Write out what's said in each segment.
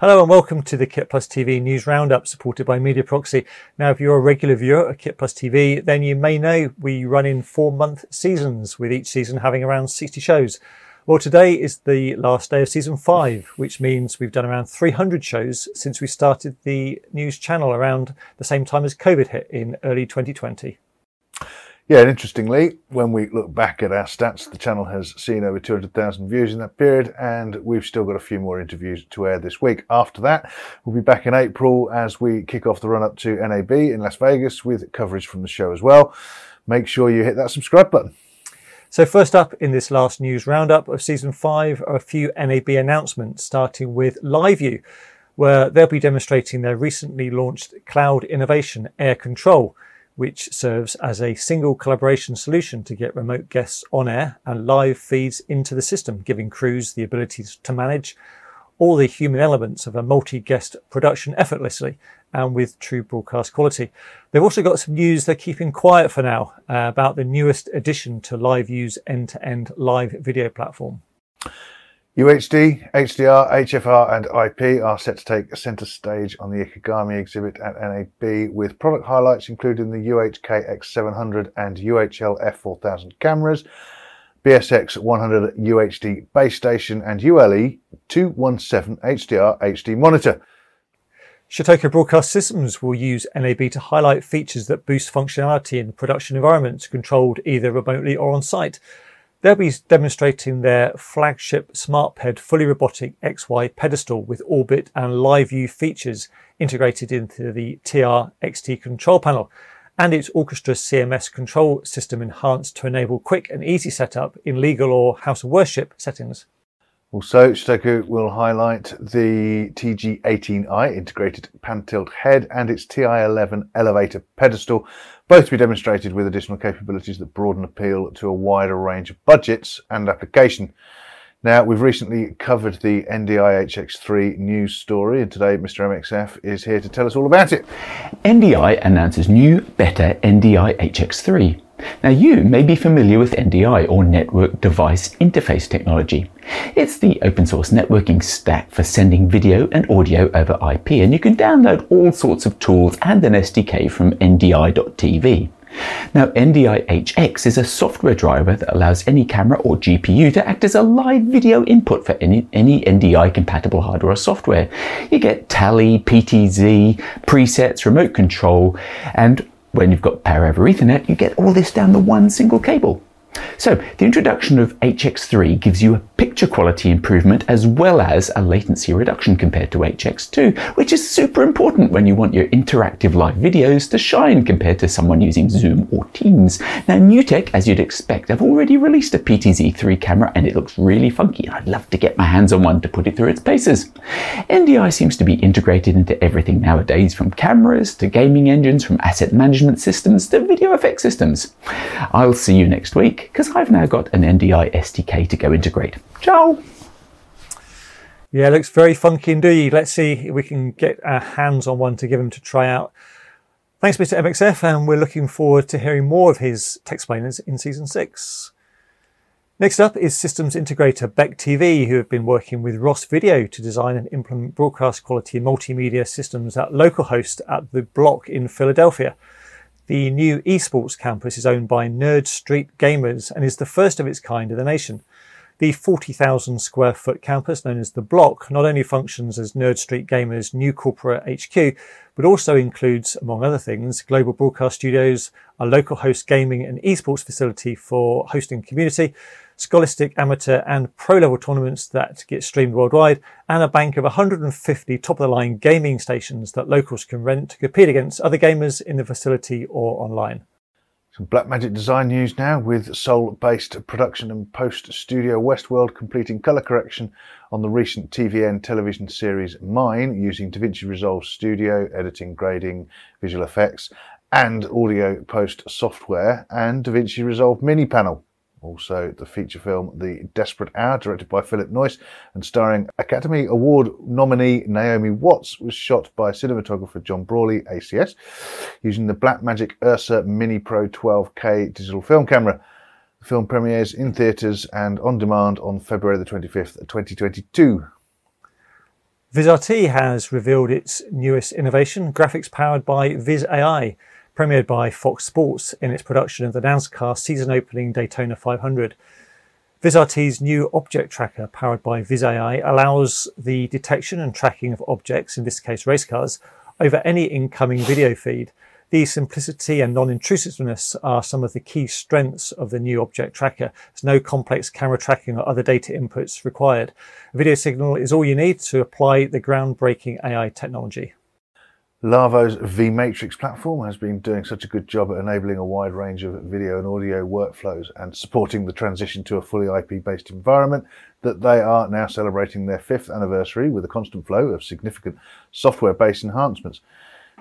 Hello and welcome to the Kit Plus TV News Roundup supported by Media Proxy. Now, if you're a regular viewer of Kit Plus TV, then you may know we run in four month seasons with each season having around 60 shows. Well, today is the last day of season five, which means we've done around 300 shows since we started the news channel around the same time as COVID hit in early 2020. Yeah, and interestingly, when we look back at our stats, the channel has seen over 200,000 views in that period, and we've still got a few more interviews to air this week. After that, we'll be back in April as we kick off the run up to NAB in Las Vegas with coverage from the show as well. Make sure you hit that subscribe button. So, first up in this last news roundup of season five are a few NAB announcements, starting with LiveU, where they'll be demonstrating their recently launched cloud innovation Air Control which serves as a single collaboration solution to get remote guests on air and live feeds into the system, giving crews the ability to manage all the human elements of a multi-guest production effortlessly and with true broadcast quality. They've also got some news they're keeping quiet for now uh, about the newest addition to LiveU's end-to-end live video platform. UHD, HDR, HFR, and IP are set to take centre stage on the Ikegami exhibit at NAB with product highlights including the UHK X700 and UHL F4000 cameras, BSX 100 UHD base station, and ULE 217 HDR HD monitor. Shotoku Broadcast Systems will use NAB to highlight features that boost functionality in production environments controlled either remotely or on site. They'll be demonstrating their flagship SmartPed fully robotic XY pedestal with orbit and live view features integrated into the TR XT control panel and its Orchestra CMS control system enhanced to enable quick and easy setup in legal or house of worship settings. Also, Shotoku will highlight the TG18i integrated pan tilt head and its TI11 elevator pedestal, both to be demonstrated with additional capabilities that broaden appeal to a wider range of budgets and application. Now, we've recently covered the NDI HX3 news story, and today Mr. MXF is here to tell us all about it. NDI announces new, better NDI HX3. Now you may be familiar with NDI or Network Device Interface Technology. It's the open source networking stack for sending video and audio over IP and you can download all sorts of tools and an SDK from NDI.tv. Now, NDI-HX is a software driver that allows any camera or GPU to act as a live video input for any, any NDI compatible hardware or software. You get tally, PTZ, presets, remote control, and when you've got power over Ethernet, you get all this down the one single cable. So the introduction of HX3 gives you a picture quality improvement as well as a latency reduction compared to HX2, which is super important when you want your interactive live videos to shine compared to someone using Zoom or Teams. Now NewTek, as you'd expect, have already released a PTZ3 camera and it looks really funky. I'd love to get my hands on one to put it through its paces. NDI seems to be integrated into everything nowadays from cameras to gaming engines, from asset management systems to video effect systems. I'll see you next week because I've now got an NDI SDK to go integrate. Ciao! Yeah, looks very funky indeed. Let's see if we can get our hands on one to give him to try out. Thanks, Mr. MXF, and we're looking forward to hearing more of his tech explainers in season six. Next up is systems integrator Beck TV, who have been working with Ross Video to design and implement broadcast quality multimedia systems at localhost at the Block in Philadelphia. The new esports campus is owned by Nerd Street Gamers and is the first of its kind in the nation. The 40,000 square foot campus known as The Block not only functions as Nerd Street Gamers' new corporate HQ, but also includes, among other things, global broadcast studios, a local host gaming and esports facility for hosting community, scholastic, amateur, and pro level tournaments that get streamed worldwide, and a bank of 150 top of the line gaming stations that locals can rent to compete against other gamers in the facility or online. Some Blackmagic design news now with Seoul based production and post studio Westworld completing colour correction on the recent TVN television series Mine using DaVinci Resolve Studio, editing, grading, visual effects, and audio post software, and DaVinci Resolve Mini Panel. Also, the feature film The Desperate Hour, directed by Philip Noyce and starring Academy Award nominee Naomi Watts, was shot by cinematographer John Brawley, ACS, using the Blackmagic Ursa Mini Pro 12K digital film camera. The film premieres in theatres and on demand on February the 25th, 2022. VizRT has revealed its newest innovation, graphics powered by Viz AI, premiered by Fox Sports in its production of the NASCAR season opening Daytona 500. VizRT's new object tracker, powered by Viz AI, allows the detection and tracking of objects, in this case race cars, over any incoming video feed. The simplicity and non-intrusiveness are some of the key strengths of the new object tracker. There's no complex camera tracking or other data inputs required. A video signal is all you need to apply the groundbreaking AI technology. Lawo's vMatrix platform has been doing such a good job at enabling a wide range of video and audio workflows and supporting the transition to a fully IP based environment that they are now celebrating their fifth anniversary with a constant flow of significant software based enhancements.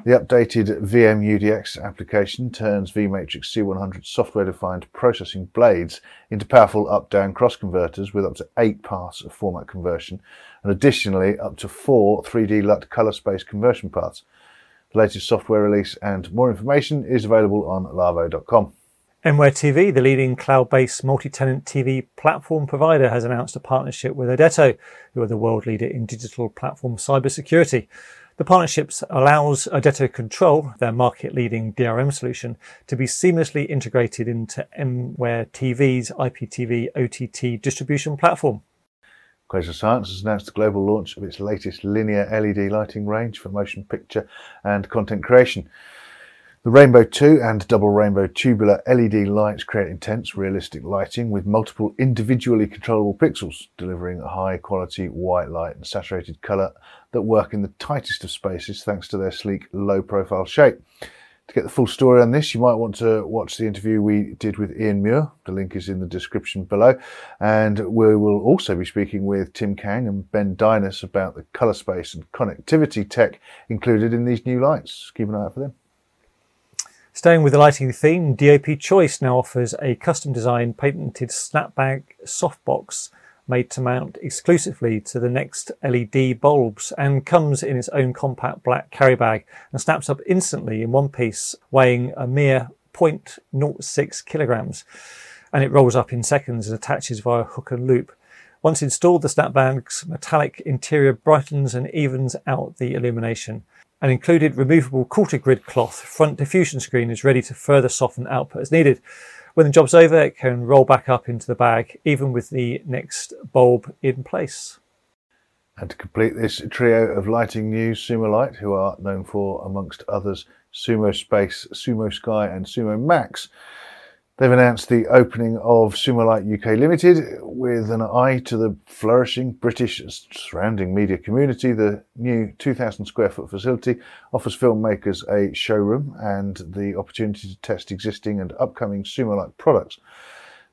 The updated VM-UDX application turns vMatrix C100 software-defined processing blades into powerful up-down cross converters with up to eight paths of format conversion, and additionally up to four 3D LUT color space conversion paths. The latest software release and more information is available on lawo.com. MWare TV, the leading cloud-based multi-tenant TV platform provider, has announced a partnership with Irdeto, who are the world leader in digital platform cybersecurity. The partnerships allows Irdeto Control, their market-leading DRM solution, to be seamlessly integrated into MWare TV's IPTV OTT distribution platform. Quasar Science has announced the global launch of its latest linear LED lighting range for motion picture and content creation. The Rainbow 2 and Double Rainbow tubular LED lights create intense, realistic lighting with multiple individually controllable pixels, delivering high quality white light and saturated colour that work in the tightest of spaces thanks to their sleek, low profile shape. To get the full story on this, you might want to watch the interview we did with Ian Muir. The link is in the description below. And we will also be speaking with Tim Kang and Ben Dynas about the colour space and connectivity tech included in these new lights. Keep an eye out for them. Staying with the lighting theme, DOP Choice now offers a custom designed patented Snapbag softbox made to mount exclusively to the next LED bulbs and comes in its own compact black carry bag and snaps up instantly in one piece, weighing a mere 0.06 kilograms. And it rolls up in seconds and attaches via hook and loop. Once installed, the Snapbag's metallic interior brightens and evens out the illumination. An included removable quarter grid cloth front diffusion screen is ready to further soften output as needed. When the job's over, it can roll back up into the bag, even with the next bulb in place. And to complete this trio of lighting news, Sumo Light, who are known for, amongst others, Sumo Space, Sumo Sky, and Sumo Max, They've announced the opening of Sumo Light UK Limited with an eye to the flourishing British surrounding media community. The new 2,000 square foot facility offers filmmakers a showroom and the opportunity to test existing and upcoming Sumo Light products.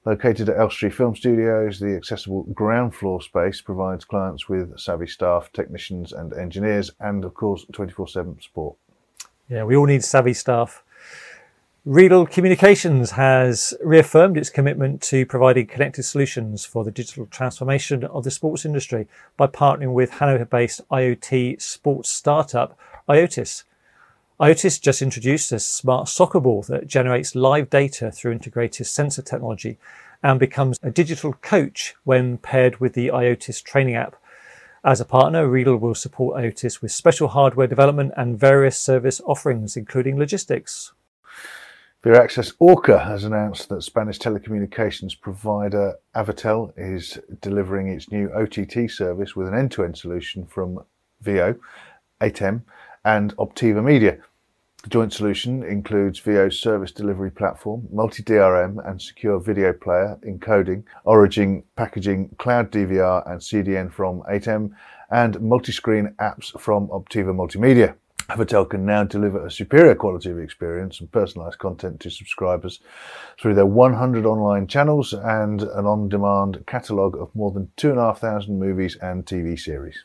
Located at Elstree Film Studios, the accessible ground floor space provides clients with savvy staff, technicians, and engineers, and of course, 24 7 support. Yeah, we all need savvy staff. Riedel Communications has reaffirmed its commitment to providing connected solutions for the digital transformation of the sports industry by partnering with Hanover-based IoT sports startup IOTIS. IOTIS just introduced a smart soccer ball that generates live data through integrated sensor technology and becomes a digital coach when paired with the IOTIS training app. As a partner, Riedel will support IOTIS with special hardware development and various service offerings, including logistics. Viaccess Orca has announced that Spanish telecommunications provider Avatel is delivering its new OTT service with an end-to-end solution from VO, Ateme, and Optiva Media. The joint solution includes VO's service delivery platform, multi-DRM and secure video player, encoding, origin, packaging, cloud DVR and CDN from Ateme, and multi-screen apps from Optiva Multimedia. Avatel can now deliver a superior quality of experience and personalized content to subscribers through their 100 online channels and an on-demand catalogue of more than 2,500 movies and TV series.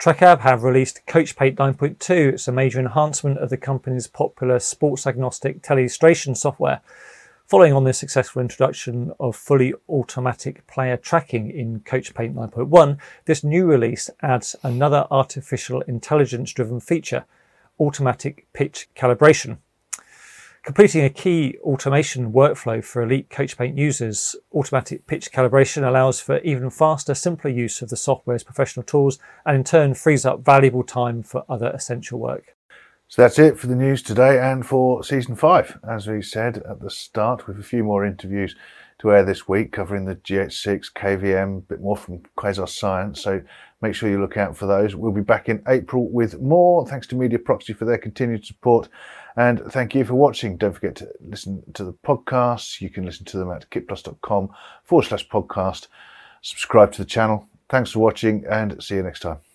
Tracab have released CoachPaint 9.2. It's a major enhancement of the company's popular sports agnostic teleillustration software. Following on the successful introduction of fully automatic player tracking in CoachPaint 9.1, this new release adds another artificial intelligence driven feature, automatic pitch calibration. Completing a key automation workflow for Elite CoachPaint users, automatic pitch calibration allows for even faster, simpler use of the software's professional tools and in turn frees up valuable time for other essential work. So that's it for the news today and for season five. As we said at the start, with a few more interviews to air this week covering the GH6, KVM, a bit more from Quasar Science. So make sure you look out for those. We'll be back in April with more. Thanks to Media Proxy for their continued support. And thank you for watching. Don't forget to listen to the podcasts. You can listen to them at kitplus.com forward slash podcast. Subscribe to the channel. Thanks for watching and see you next time.